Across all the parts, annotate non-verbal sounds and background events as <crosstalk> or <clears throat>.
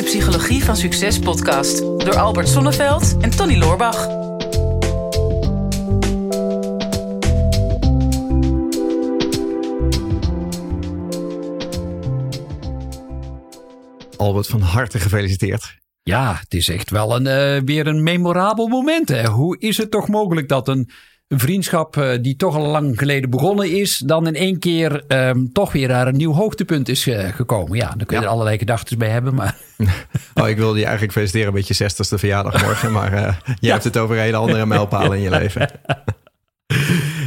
de Psychologie van Succes podcast door Albert Sonneveld en Tony Loorbach. Albert, van harte gefeliciteerd. Ja, het is echt wel een, eh, weer een memorabel moment. Hè? Hoe is het toch mogelijk dat een, een vriendschap eh, die toch al lang geleden begonnen is, dan in één keer ehm, toch weer naar een nieuw hoogtepunt is eh, gekomen? Ja, dan kun je Ja. er allerlei gedachten bij hebben, maar <laughs> Oh, ik wilde je eigenlijk feliciteren met je 60ste verjaardag morgen. Maar eh jij hebt het over een hele andere mijlpaal in je <laughs> leven.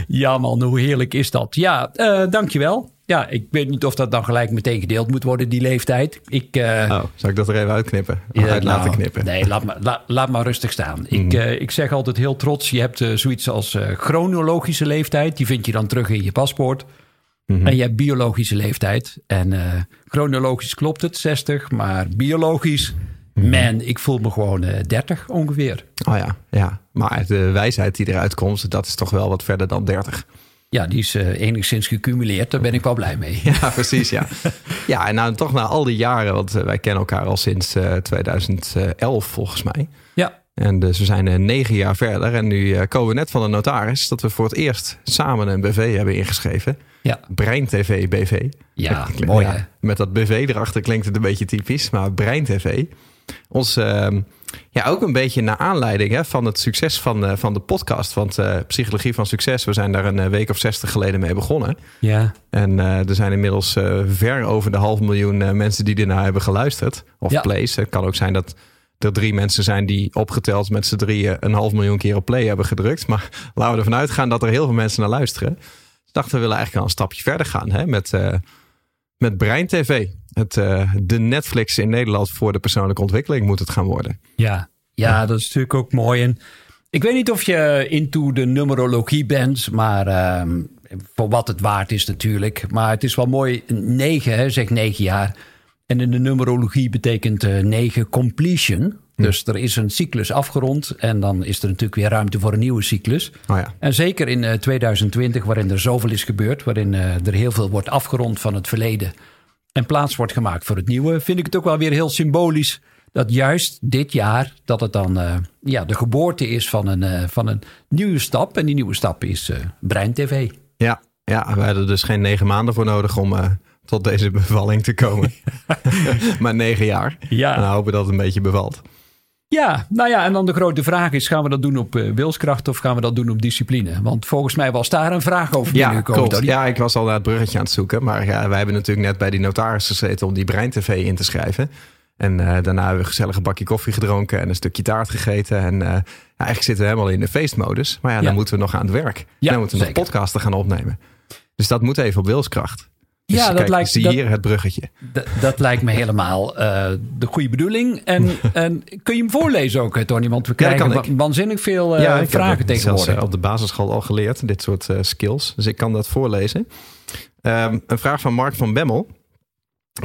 ja man, hoe heerlijk is dat? Ja, eh, dankjewel. Ja, ik weet niet of dat dan gelijk meteen gedeeld moet worden, die leeftijd. Ik, eh, Oh, zal ik dat er even uitknippen? Of Ja, uit laten nou, knippen? Nee, laat maar, la- laat maar rustig staan. Ik, eh, ik zeg altijd heel trots, je hebt eh, zoiets als chronologische leeftijd. Die vind je dan terug in je paspoort. En je hebt biologische leeftijd. En chronologisch klopt het, 60. Maar biologisch, man, ik voel me gewoon eh 30 ongeveer. Oh ja, ja. Maar de wijsheid die eruit komt, dat is toch wel wat verder dan 30. Ja, die is eh, enigszins gecumuleerd. Daar ben ik wel blij mee. <laughs> Ja, precies, ja. Ja, en nou toch na al die jaren, want eh, wij kennen elkaar al sinds eh, 2011 volgens mij. Ja, En dus we zijn negen jaar verder en nu komen we net van de notaris dat we voor het eerst samen een BV hebben ingeschreven. ja. Brein TV BV. Ja, <laughs> Klinkt- mooi ja, hè? Met dat BV erachter klinkt het een beetje typisch, maar Brein TV. Ons, ehm, ja, ook een beetje naar aanleiding hè, van het succes van, eh, van de podcast. Want eh, Psychologie van Succes, we zijn daar een eh, week of zestig geleden mee begonnen. Ja, En er zijn inmiddels ver over de half miljoen mensen die ernaar hebben geluisterd. Of Ja. plays. Het kan ook zijn dat er drie mensen zijn die opgeteld met z'n drieën een half miljoen keer op play hebben gedrukt. Maar laten we ervan uitgaan dat er heel veel mensen naar luisteren. Dus dachten we willen eigenlijk al een stapje verder gaan hè, met, met Brein TV. Het, eh, de Netflix in Nederland voor de persoonlijke ontwikkeling moet het gaan worden. Ja, ja, dat is natuurlijk ook mooi. En ik weet niet of je into de numerologie bent, maar ehm, voor wat het waard is natuurlijk. Maar het is wel mooi. Negen, hè, zeg negen jaar. En in de numerologie betekent eh, negen completion. Dus er is een cyclus afgerond en dan is er natuurlijk weer ruimte voor een nieuwe cyclus. Oh ja. En zeker in eh, 2020, waarin er zoveel is gebeurd, waarin eh, er heel veel wordt afgerond van het verleden en plaats wordt gemaakt voor het nieuwe, vind ik het ook wel weer heel symbolisch dat juist dit jaar dat het dan eh, ja, de geboorte is van een, eh, van een nieuwe stap. En die nieuwe stap is eh Brein TV. Ja, ja, we hadden dus geen negen maanden voor nodig om eh, tot deze bevalling te komen. <laughs> <laughs> maar negen jaar. Ja. En dan hopen dat het een beetje bevalt. Ja, nou ja, en dan de grote vraag is: gaan we dat doen op eh, wilskracht of gaan we dat doen op discipline? Want volgens mij was daar een vraag over Ja, klopt. Tony. Ja, ik was al naar het bruggetje aan het zoeken. Maar ja, wij hebben natuurlijk net bij die notaris gezeten om die Brein TV in te schrijven. En eh, daarna hebben we een gezellige bakje koffie gedronken en een stukje taart gegeten. En eh, ja, eigenlijk zitten we helemaal in de feestmodus. Maar ja, dan Ja. moeten we nog aan het werk. Ja, dan moeten we nog podcasten gaan opnemen. Dus dat moet even op wilskracht. Dus Ja, dat kijk, lijkt- zie dat- hier het bruggetje. Dat lijkt me helemaal eh, de goede bedoeling. En, <laughs> en kun je hem voorlezen ook, Tony? Want we krijgen ik. wa- waanzinnig veel eh, ja, ik vragen heb het zelfs tegenwoordig. eh, op de basisschool al geleerd, dit soort eh, skills. Dus ik kan dat voorlezen. Ehm, een vraag van Mark van Bemmel.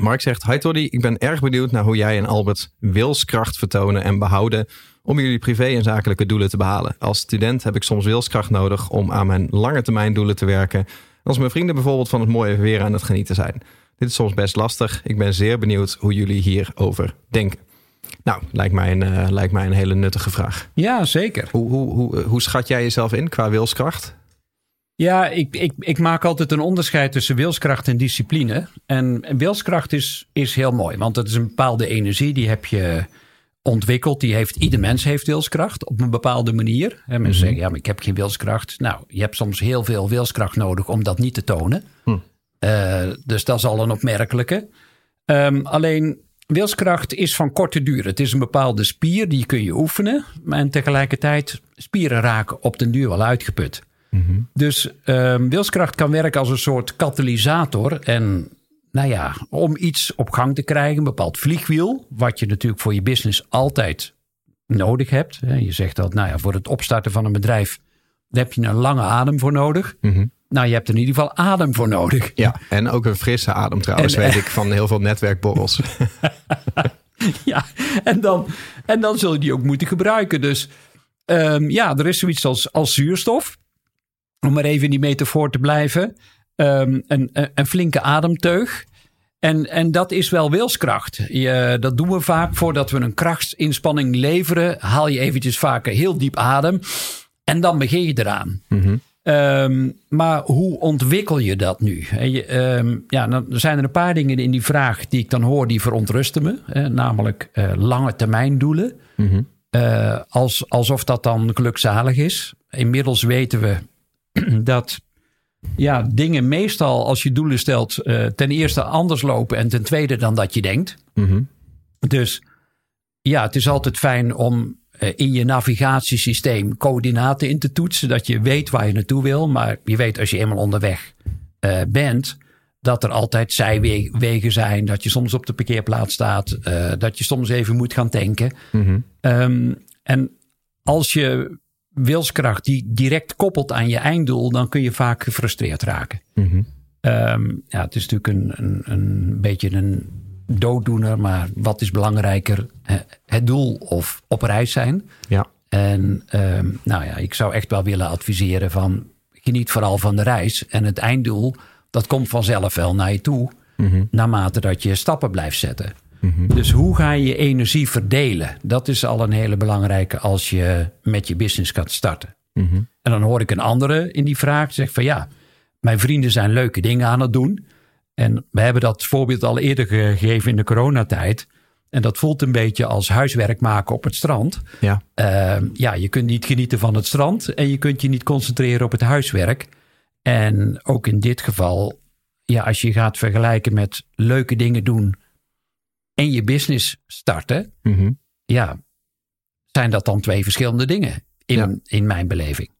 Mark zegt, hi Toddy, ik ben erg benieuwd naar hoe jij en Albert wilskracht vertonen en behouden om jullie privé en zakelijke doelen te behalen. Als student heb ik soms wilskracht nodig om aan mijn lange termijn doelen te werken. Als mijn vrienden bijvoorbeeld van het mooie weer aan het genieten zijn. Dit is soms best lastig. Ik ben zeer benieuwd hoe jullie hierover denken. Nou, lijkt mij een, eh, lijkt mij een hele nuttige vraag. Ja, zeker. Hoe, hoe, hoe, hoe schat jij jezelf in qua wilskracht? Ja, ik, ik, ik maak altijd een onderscheid tussen wilskracht en discipline. En wilskracht is, is heel mooi, want het is een bepaalde energie die heb je ontwikkeld. Die heeft, ieder mens heeft wilskracht op een bepaalde manier. En mensen zeggen, ja, maar ik heb geen wilskracht. Nou, je hebt soms heel veel wilskracht nodig om dat niet te tonen. Eh, dus dat is al een opmerkelijke. Ehm, alleen wilskracht is van korte duur. Het is een bepaalde spier, die kun je oefenen. En tegelijkertijd, spieren raken op den duur wel uitgeput. Dus ehm, wilskracht kan werken als een soort katalysator. En nou ja, om iets op gang te krijgen, een bepaald vliegwiel. Wat je natuurlijk voor je business altijd nodig hebt. Je zegt dat, nou ja, voor het opstarten van een bedrijf. Daar heb je een lange adem voor nodig. Nou, je hebt er in ieder geval adem voor nodig. Ja, en ook een frisse adem trouwens, En, weet ik van heel veel netwerkborrels. <laughs> Ja, en dan, en dan zul je die ook moeten gebruiken. Dus ehm, ja, er is zoiets als, als zuurstof. Om maar even in die metafoor te blijven. Ehm, een, een, flinke ademteug. En, en dat is wel wilskracht. Je, dat doen we vaak voordat we een krachtsinspanning leveren. Haal je eventjes vaker heel diep adem. En dan begin je eraan. Ehm, maar hoe ontwikkel je dat nu? Je, ehm, ja, dan zijn er een paar dingen in die vraag die ik dan hoor die verontrusten me. Namelijk uh, lange termijn doelen. Uh, als, alsof dat dan gelukzalig is. Inmiddels weten we <clears throat> dat ja, dingen meestal als je doelen stelt, uh, ten eerste anders lopen en ten tweede dan dat je denkt. Dus ja, het is altijd fijn om uh, in je navigatiesysteem coördinaten in te toetsen, dat je weet waar je naartoe wil. Maar je weet als je eenmaal onderweg uh, bent, dat er altijd zijwegen zijn, dat je soms op de parkeerplaats staat, dat je soms even moet gaan tanken. Um, en als je wilskracht die direct koppelt aan je einddoel, dan kun je vaak gefrustreerd raken. Mhm. Um, ja, het is natuurlijk een, een, een beetje een dooddoener, maar wat is belangrijker? Het doel of op reis zijn. Ja. En um, nou ja, ik zou echt wel willen adviseren van geniet vooral van de reis. En het einddoel, dat komt vanzelf wel naar je toe, mm naarmate dat je stappen blijft zetten. Mhm. Dus hoe ga je je energie verdelen? Dat is al een hele belangrijke als je met je business gaat starten. Mhm. En dan hoor ik een andere in die vraag zegt van ja, mijn vrienden zijn leuke dingen aan het doen. En we hebben dat voorbeeld al eerder gegeven in de coronatijd. En dat voelt een beetje als huiswerk maken op het strand. Ja. Uh, ja, je kunt niet genieten van het strand en je kunt je niet concentreren op het huiswerk. En ook in dit geval, ja, als je gaat vergelijken met leuke dingen doen en je business starten, Mhm. ja, zijn dat dan twee verschillende dingen in, Ja. in mijn beleving.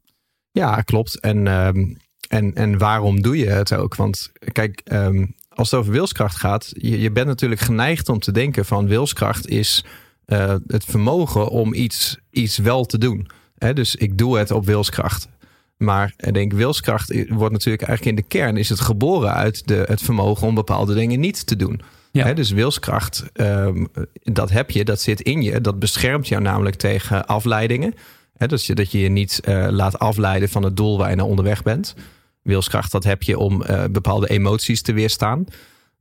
Ja, klopt. En, ehm, en, en waarom doe je het ook? Want kijk, ehm, als het over wilskracht gaat, je, je bent natuurlijk geneigd om te denken van wilskracht is eh, het vermogen om iets, iets wel te doen. Hè, dus ik doe het op wilskracht. Maar ik denk, wilskracht wordt natuurlijk eigenlijk in de kern is het geboren uit de, het vermogen om bepaalde dingen niet te doen. Ja. Dus wilskracht, ehm, dat heb je, dat zit in je. Dat beschermt jou namelijk tegen afleidingen. Hè, dus je, dat je je niet eh, laat afleiden van het doel waar je naar onderweg bent. Wilskracht, dat heb je om eh, bepaalde emoties te weerstaan.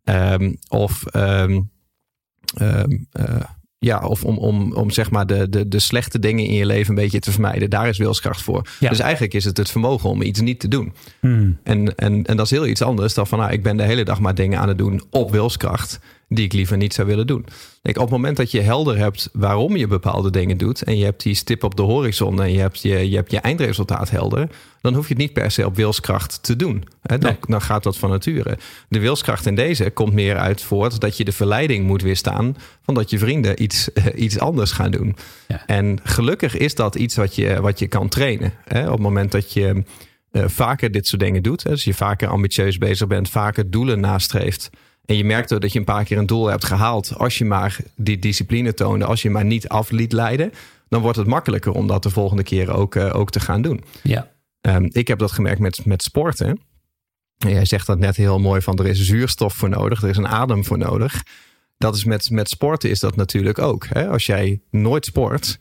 Ehm, of ehm, eh, ja, of om, om, om zeg maar de, de, de slechte dingen in je leven een beetje te vermijden. Daar is wilskracht voor. Ja. Dus eigenlijk is het het vermogen om iets niet te doen. Hmm. En, en, en dat is heel iets anders dan van, nou, ik ben de hele dag maar dingen aan het doen op wilskracht, die ik liever niet zou willen doen. Kijk, op het moment dat je helder hebt waarom je bepaalde dingen doet, en je hebt die stip op de horizon en je hebt je, je, hebt je eindresultaat helder, dan hoef je het niet per se op wilskracht te doen. Hè, dan, Nee. dan gaat dat van nature. De wilskracht in deze komt meer uit voort dat je de verleiding moet weerstaan van dat je vrienden iets, <laughs> iets anders gaan doen. Ja. En gelukkig is dat iets wat je, wat je kan trainen. Hè? Op het moment dat je eh, vaker dit soort dingen doet. Hè? Dus je vaker ambitieus bezig bent, vaker doelen nastreeft. En je merkt ook dat je een paar keer een doel hebt gehaald. Als je maar die discipline toonde, als je maar niet af liet leiden. Dan wordt het makkelijker om dat de volgende keer ook, eh, ook te gaan doen. Ja. Ehm, ik heb dat gemerkt met, met sporten. En jij zegt dat net heel mooi van er is zuurstof voor nodig, er is een adem voor nodig. Dat is met, met sporten is dat natuurlijk ook. Hè? Als jij nooit sport,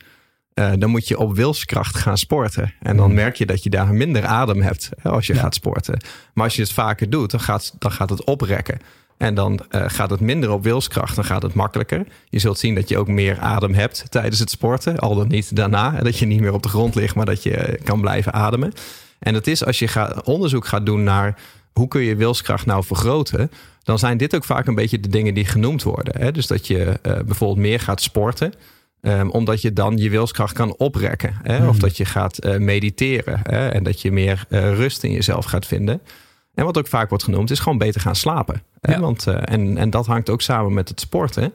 eh, dan moet je op wilskracht gaan sporten. En dan merk je dat je daar minder adem hebt hè, als je Ja. gaat sporten. Maar als je het vaker doet, dan gaat, dan gaat het oprekken. En dan eh, gaat het minder op wilskracht, dan gaat het makkelijker. Je zult zien dat je ook meer adem hebt tijdens het sporten. Al dan niet daarna. Dat je niet meer op de grond ligt, maar dat je eh, kan blijven ademen. En dat is als je gaat, onderzoek gaat doen naar hoe kun je wilskracht nou vergroten. Dan zijn dit ook vaak een beetje de dingen die genoemd worden. Hè? Dus dat je eh, bijvoorbeeld meer gaat sporten. ehm, omdat je dan je wilskracht kan oprekken. Hè? Of dat je gaat mediteren. Hè? En dat je meer rust in jezelf gaat vinden. En wat ook vaak wordt genoemd, is gewoon beter gaan slapen. Ja. Want, eh, en, en dat hangt ook samen met het sporten.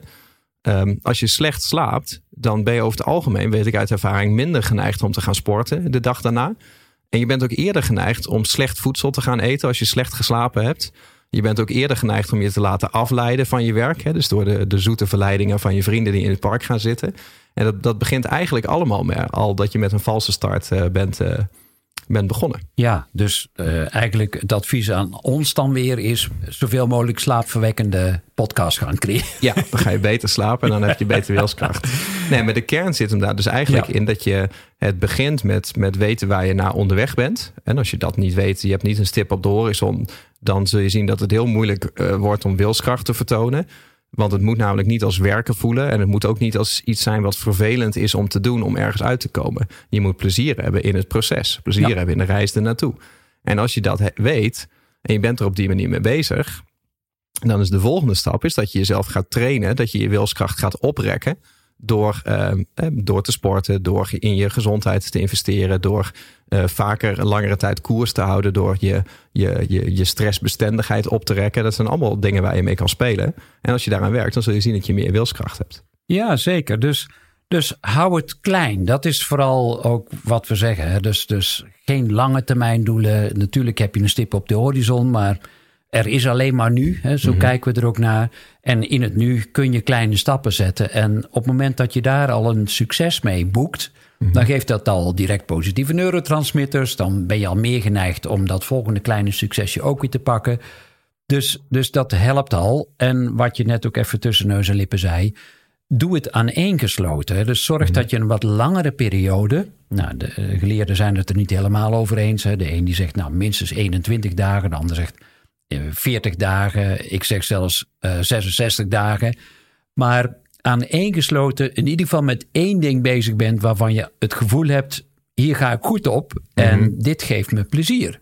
Ehm, als je slecht slaapt, dan ben je over het algemeen, weet ik uit ervaring, minder geneigd om te gaan sporten de dag daarna. En je bent ook eerder geneigd om slecht voedsel te gaan eten als je slecht geslapen hebt. Je bent ook eerder geneigd om je te laten afleiden van je werk. Hè? Dus door de, de zoete verleidingen van je vrienden die in het park gaan zitten. En dat, dat begint eigenlijk allemaal met al dat je met een valse start eh, bent, eh, bent begonnen. Ja, dus uh, eigenlijk het advies aan ons dan weer is zoveel mogelijk slaapverwekkende podcast gaan creëren. Ja, dan ga je beter slapen en dan heb je beter wilskracht. Nee, maar de kern zit hem daar dus eigenlijk in dat je het begint met, met weten waar je naar onderweg bent. En als je dat niet weet, je hebt niet een stip op de horizon, dan zul je zien dat het heel moeilijk uh, wordt om wilskracht te vertonen. Want het moet namelijk niet als werken voelen. En het moet ook niet als iets zijn wat vervelend is om te doen om ergens uit te komen. Je moet plezier hebben in het proces. Plezier hebben in de reis ernaartoe. En als je dat weet en je bent er op die manier mee bezig. Dan is de volgende stap is dat je jezelf gaat trainen. Dat je je wilskracht gaat oprekken door, ehm, eh, door te sporten, door in je gezondheid te investeren, door uh, vaker een langere tijd koers te houden, door je, je, je, je stressbestendigheid op te rekken. Dat zijn allemaal dingen waar je mee kan spelen. En als je daaraan werkt, dan zul je zien dat je meer wilskracht hebt. Ja, zeker. Dus, dus hou het klein. Dat is vooral ook wat we zeggen. Dus, dus geen lange termijn doelen. Natuurlijk heb je een stip op de horizon, maar er is alleen maar nu. Hè, zo mhm. kijken we er ook naar. En in het nu kun je kleine stappen zetten. En op het moment dat je daar al een succes mee boekt, mhm. dan geeft dat al direct positieve neurotransmitters. Dan ben je al meer geneigd om dat volgende kleine succesje ook weer te pakken. Dus, dus dat helpt al. En wat je net ook even tussen neus en lippen zei. Doe het aaneengesloten. Dus zorg mhm. dat je een wat langere periode. Nou, de eh, geleerden zijn het er niet helemaal over eens. Hè. De een die zegt nou minstens 21 dagen. De ander zegt 40 dagen, ik zeg zelfs 66 eh, dagen. Maar aan één gesloten, in ieder geval met één ding bezig bent waarvan je het gevoel hebt: hier ga ik goed op en mhm. dit geeft me plezier.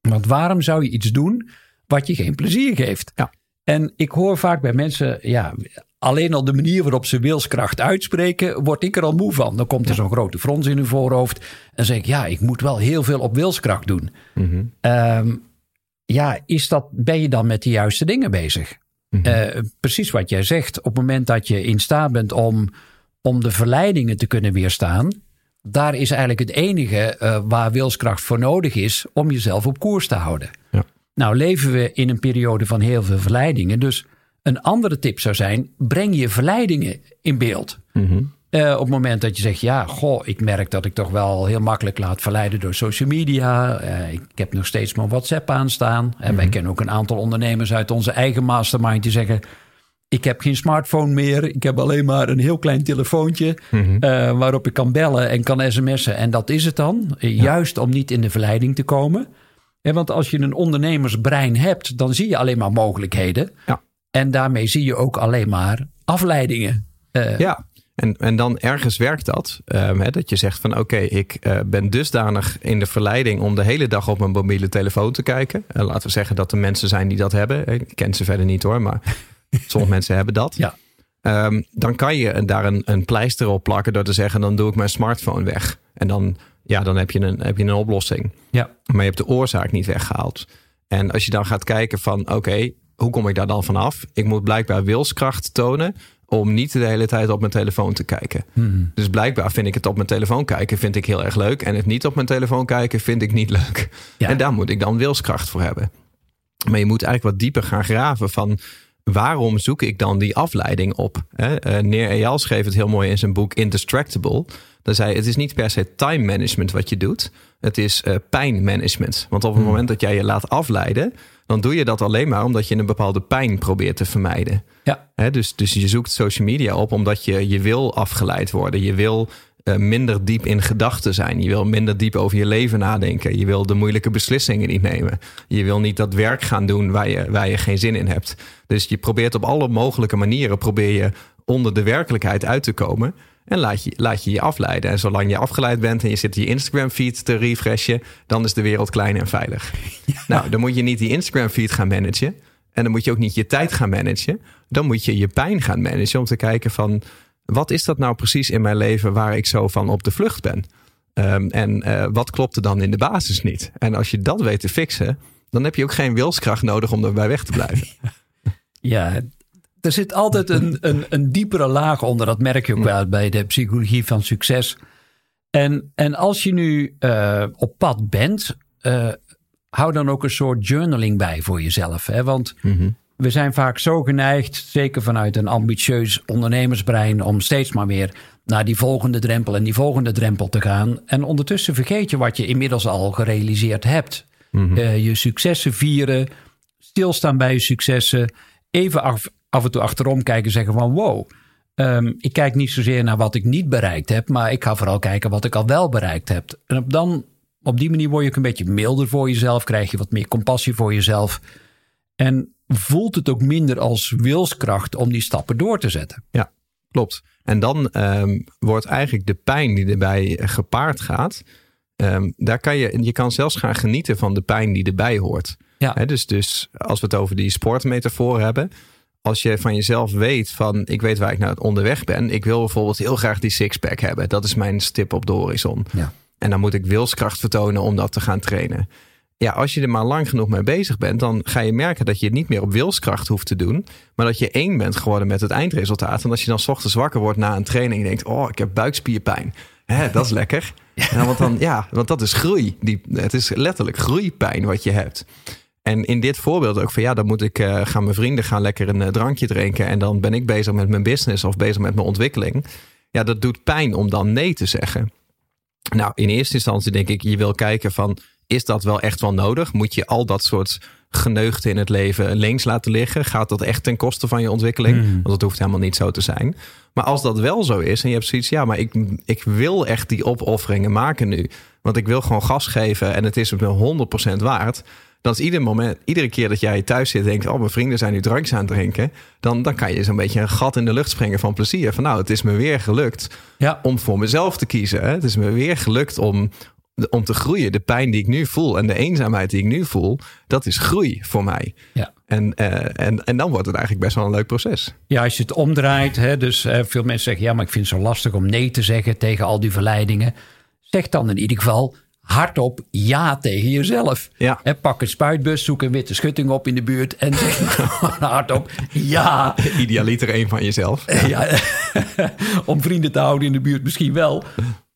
Want waarom zou je iets doen wat je geen plezier geeft? Ja. En ik hoor vaak bij mensen, ja, alleen al de manier waarop ze wilskracht uitspreken, word ik er al moe van. Dan komt er zo'n grote frons in hun voorhoofd en zeg ik, ja, ik moet wel heel veel op wilskracht doen. Mm ja, is dat, ben je dan met de juiste dingen bezig? Mhm. Eh, precies wat jij zegt. Op het moment dat je in staat bent om, om de verleidingen te kunnen weerstaan, daar is eigenlijk het enige uh, waar wilskracht voor nodig is om jezelf op koers te houden. Ja. Nou leven we in een periode van heel veel verleidingen. Dus een andere tip zou zijn: breng je verleidingen in beeld. Mm uh, op het moment dat je zegt, ja, goh, ik merk dat ik toch wel heel makkelijk laat verleiden door social media. Uh, ik heb nog steeds mijn WhatsApp aanstaan. En wij mhm. kennen ook een aantal ondernemers uit onze eigen mastermind die zeggen, ik heb geen smartphone meer. Ik heb alleen maar een heel klein telefoontje mm waarop ik kan bellen en kan sms'en. En dat is het dan. Juist om niet in de verleiding te komen. En want als je een ondernemersbrein hebt, dan zie je alleen maar mogelijkheden. Ja. En daarmee zie je ook alleen maar afleidingen. ja, en, en dan ergens werkt dat. Um, hè, dat je zegt van oké, ik uh, ben dusdanig in de verleiding om de hele dag op mijn mobiele telefoon te kijken. En laten we zeggen dat er mensen zijn die dat hebben. Ik ken ze verder niet hoor, maar <laughs> sommige mensen hebben dat. Ja. Um, dan kan je daar een, een pleister op plakken door te zeggen: dan doe ik mijn smartphone weg. En dan, ja, dan heb, je een, heb je een oplossing. Ja. Maar je hebt de oorzaak niet weggehaald. En als je dan gaat kijken van oké, hoe kom ik daar dan vanaf? Ik moet blijkbaar wilskracht tonen om niet de hele tijd op mijn telefoon te kijken. Hmm. Dus blijkbaar vind ik het op mijn telefoon kijken vind ik heel erg leuk. En het niet op mijn telefoon kijken vind ik niet <laughs> leuk. En daar moet ik dan wilskracht voor hebben. Maar je moet eigenlijk wat dieper gaan graven van waarom zoek ik dan die afleiding op? Uh, Neer Eyal schreef het heel mooi in zijn boek Indistractable. Dan zei het is niet per se time management wat je doet. Het is uh, pijnmanagement. Want op het hmm. moment dat jij je laat afleiden, dan doe je dat alleen maar omdat je een bepaalde pijn probeert te vermijden. Ja. dus, dus je zoekt social media op omdat je, je wil afgeleid worden. Je wil uh, minder diep in gedachten zijn. Je wil minder diep over je leven nadenken. Je wil de moeilijke beslissingen niet nemen. Je wil niet dat werk gaan doen waar je, waar je geen zin in hebt. Dus je probeert op alle mogelijke manieren probeer je onder de werkelijkheid uit te komen. En laat je, laat je je afleiden. En zolang je afgeleid bent en je zit je Instagram feed te refreshen, dan is de wereld klein en veilig. <laughs> Nou, dan moet je niet die Instagram feed gaan managen. En dan moet je ook niet je tijd gaan managen. Dan moet je je pijn gaan managen om te kijken van wat is dat nou precies in mijn leven waar ik zo van op de vlucht ben? Um, en uh, wat klopt er dan in de basis niet? En als je dat weet te fixen, dan heb je ook geen wilskracht nodig om erbij weg te blijven. <laughs> Ja, er zit altijd een, een, een diepere laag onder. Dat merk je ook wel bij de psychologie van succes. En, en als je nu uh, op pad bent, uh, hou dan ook een soort journaling bij voor jezelf. Hè? Want mm we zijn vaak zo geneigd, zeker vanuit een ambitieus ondernemersbrein, om steeds maar weer naar die volgende drempel en die volgende drempel te gaan. En ondertussen vergeet je wat je inmiddels al gerealiseerd hebt. Eh, je successen vieren, stilstaan bij je successen, even af, af en toe achterom kijken en zeggen van wow. ehm, ik kijk niet zozeer naar wat ik niet bereikt heb, maar ik ga vooral kijken wat ik al wel bereikt heb. En op, dan, op die manier word je ook een beetje milder voor jezelf, krijg je wat meer compassie voor jezelf. En voelt het ook minder als wilskracht om die stappen door te zetten. Ja, klopt. En dan ehm, wordt eigenlijk de pijn die erbij gepaard gaat. ehm, daar kan je, je kan zelfs gaan genieten van de pijn die erbij hoort. Ja. Dus, dus als we het over die sportmetafoor hebben. Als je van jezelf weet van ik weet waar ik naar onderweg ben. Ik wil bijvoorbeeld heel graag die sixpack hebben. Dat is mijn stip op de horizon. Ja. En dan moet ik wilskracht vertonen om dat te gaan trainen. Ja, als je er maar lang genoeg mee bezig bent, dan ga je merken dat je het niet meer op wilskracht hoeft te doen. Maar dat je één bent geworden met het eindresultaat. En als je dan 's ochtends wakker wordt na een training en denkt: Oh, ik heb buikspierpijn. Hè, dat is lekker. Ja, want, dan, ja, want dat is groei. Die, het is letterlijk groeipijn wat je hebt. En in dit voorbeeld ook van ja, dan moet ik eh, gaan mijn vrienden gaan lekker een eh, drankje drinken. En dan ben ik bezig met mijn business of bezig met mijn ontwikkeling. Ja, dat doet pijn om dan nee te zeggen. Nou, in eerste instantie denk ik, je wil kijken van, is dat wel echt wel nodig? Moet je al dat soort geneugten in het leven links laten liggen? Gaat dat echt ten koste van je ontwikkeling? Want dat hoeft helemaal niet zo te zijn. Maar als dat wel zo is en je hebt zoiets, ja, maar ik, ik wil echt die opofferingen maken nu. Want ik wil gewoon gas geven en het is het me 100% waard. Dan is ieder moment, iedere keer dat jij thuis zit en denkt, oh, mijn vrienden zijn nu drankjes aan het drinken. Dan, dan kan je zo'n beetje een gat in de lucht springen van plezier. Van nou, het is me weer gelukt Ja. om voor mezelf te kiezen. Hè? Het is me weer gelukt om, om te groeien. De pijn die ik nu voel en de eenzaamheid die ik nu voel, dat is groei voor mij. Ja. En, eh, en, en dan wordt het eigenlijk best wel een leuk proces. Ja, als je het omdraait, hè, dus veel mensen zeggen: ja, maar ik vind het zo lastig om nee te zeggen tegen al die verleidingen. Zeg dan in ieder geval hardop ja tegen jezelf. Ja. Hè, pak een spuitbus, zoek een witte schutting op in de buurt en zeg <laughs> hardop ja. <laughs> Idealiter een van jezelf. ja. <laughs> om vrienden te houden in de buurt misschien wel.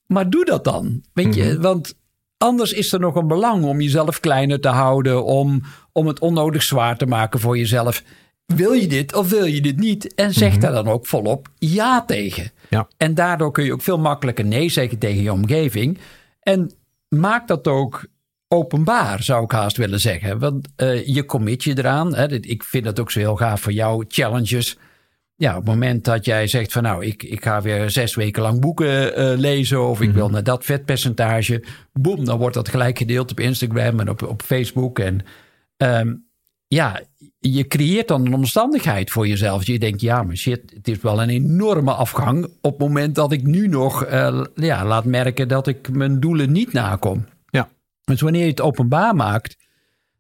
Maar doe dat dan. Weet je, want anders is er nog een belang om jezelf kleiner te houden, om, om het onnodig zwaar te maken voor jezelf. Wil je dit of wil je dit niet? En zeg daar dan ook volop ja tegen. Ja. En daardoor kun je ook veel makkelijker nee zeggen tegen je omgeving. En maak dat ook openbaar, zou ik haast willen zeggen. Want eh, je commit je eraan. Hè. Ik vind dat ook zo heel gaaf voor jou, challenges. Ja, op het moment dat jij zegt van nou, ik, ik ga weer zes weken lang boeken eh, lezen of ik wil naar dat vetpercentage. Boom, dan wordt dat gelijk gedeeld op Instagram en op, op Facebook. En ehm, ja, je creëert dan een omstandigheid voor jezelf. Je denkt, ja, maar shit, het is wel een enorme afgang op het moment dat ik nu nog eh, ja, laat merken dat ik mijn doelen niet nakom. Ja. Dus wanneer je het openbaar maakt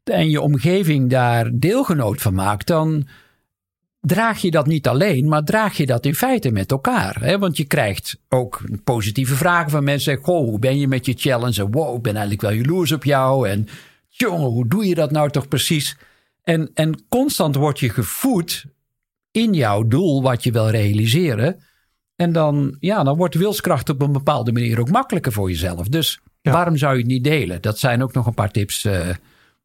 en je omgeving daar deelgenoot van maakt, dan draag je dat niet alleen, maar draag je dat in feite met elkaar. Hè? Want je krijgt ook positieve vragen van mensen. Goh, hoe ben je met je challenge? En, Wow, ik ben eigenlijk wel jaloers op jou. En jongen, hoe doe je dat nou toch precies? En, en constant word je gevoed in jouw doel wat je wil realiseren. En dan, ja, dan wordt wilskracht op een bepaalde manier ook makkelijker voor jezelf. Dus Ja. waarom zou je het niet delen? Dat zijn ook nog een paar tips eh,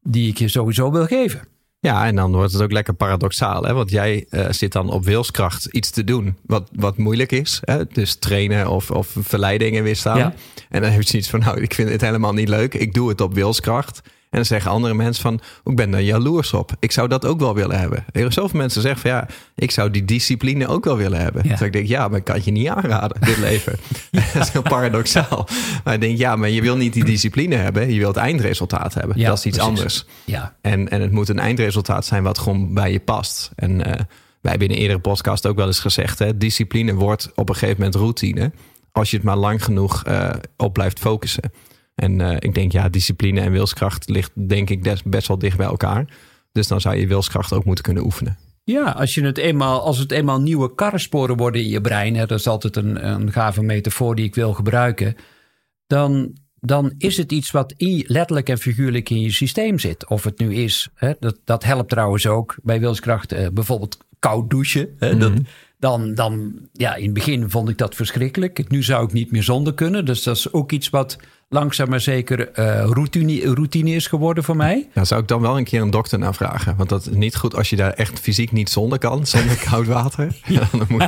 die ik je sowieso wil geven. Ja, en dan wordt het ook lekker paradoxaal. Hè? Want jij eh, zit dan op wilskracht iets te doen wat, wat moeilijk is. Hè? Dus trainen of, of verleidingen weerstaan. Ja. En dan heb je zoiets van, nou, ik vind het helemaal niet leuk. Ik doe het op wilskracht. En dan zeggen andere mensen van, ik ben daar jaloers op. Ik zou dat ook wel willen hebben. Er zijn zoveel mensen zeggen van, ja, ik zou die discipline ook wel willen hebben. Ja. Dus ik denk, ja, maar ik kan het je niet aanraden, dit <laughs> leven. <laughs> dat is heel paradoxaal. Maar ik denk, ja, maar je wil niet die discipline hebben. Je wilt het eindresultaat hebben. Ja, dat is iets precies. anders. Ja, En, en het moet een eindresultaat zijn wat gewoon bij je past. En eh, wij hebben in een eerdere podcast ook wel eens gezegd: hè, discipline wordt op een gegeven moment routine. Als je het maar lang genoeg eh, op blijft focussen. En eh, ik denk, ja, discipline en wilskracht ligt denk ik des- best wel dicht bij elkaar. Dus dan zou je wilskracht ook moeten kunnen oefenen. Ja, als, je het eenmaal, als het eenmaal nieuwe karrensporen worden in je brein, hè, dat is altijd een, een gave metafoor die ik wil gebruiken, dan, dan is het iets wat in, letterlijk en figuurlijk in je systeem zit. Of het nu is, hè, dat, dat helpt trouwens ook bij wilskracht, eh, bijvoorbeeld koud douchen. Hè? Dat, dan, dan, ja, in het begin vond ik dat verschrikkelijk. Nu zou ik niet meer zonder kunnen. Dus dat is ook iets wat langzaam maar zeker uh, routine, routine is geworden voor mij. Ja, zou ik dan wel een keer een dokter naar vragen? Want dat is niet goed als je daar echt fysiek niet zonder kan, zonder <laughs> koud water. Ja. <laughs> dan, moet,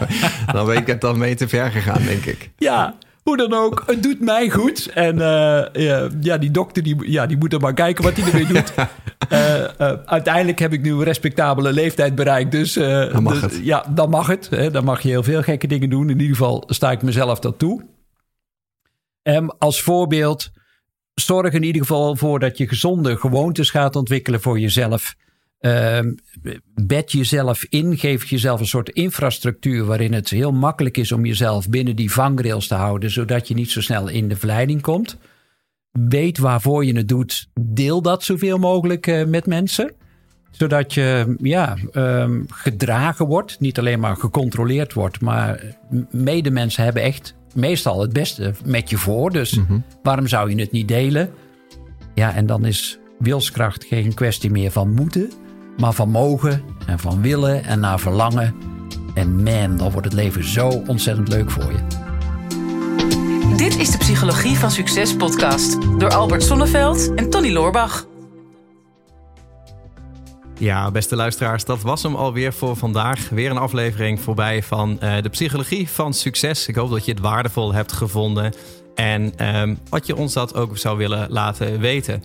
dan weet ik het dan mee te ver gegaan, denk ik. Ja, hoe dan ook, het doet mij goed. En uh, ja, die dokter die, ja, die moet er maar kijken wat hij ermee doet. uh, <laughs> uh, uiteindelijk heb ik nu een respectabele leeftijd bereikt. Dus, dan mag dus, het. Ja, dan mag het. Hè. Dan mag je heel veel gekke dingen doen. In ieder geval sta ik mezelf dat toe. Um, als voorbeeld, zorg in ieder geval voor dat je gezonde gewoontes gaat ontwikkelen voor jezelf. Um, bed jezelf in, geef jezelf een soort infrastructuur waarin het heel makkelijk is om jezelf binnen die vangrails te houden, zodat je niet zo snel in de verleiding komt. Weet waarvoor je het doet, deel dat zoveel mogelijk uh, met mensen, zodat je ja, um, gedragen wordt, niet alleen maar gecontroleerd wordt, maar medemensen hebben echt meestal het beste met je voor. Dus mm -hmm. waarom zou je het niet delen? Ja, en dan is wilskracht geen kwestie meer van moeten, maar van mogen en van willen en naar verlangen. En man, dan wordt het leven zo ontzettend leuk voor je. Dit is de Psychologie van Succes podcast door Albert Sonneveld en Tony Loorbach. Ja, beste luisteraars, dat was hem alweer voor vandaag. Weer een aflevering voorbij van uh, de Psychologie van Succes. Ik hoop dat je het waardevol hebt gevonden en um, wat je ons dat ook zou willen laten weten.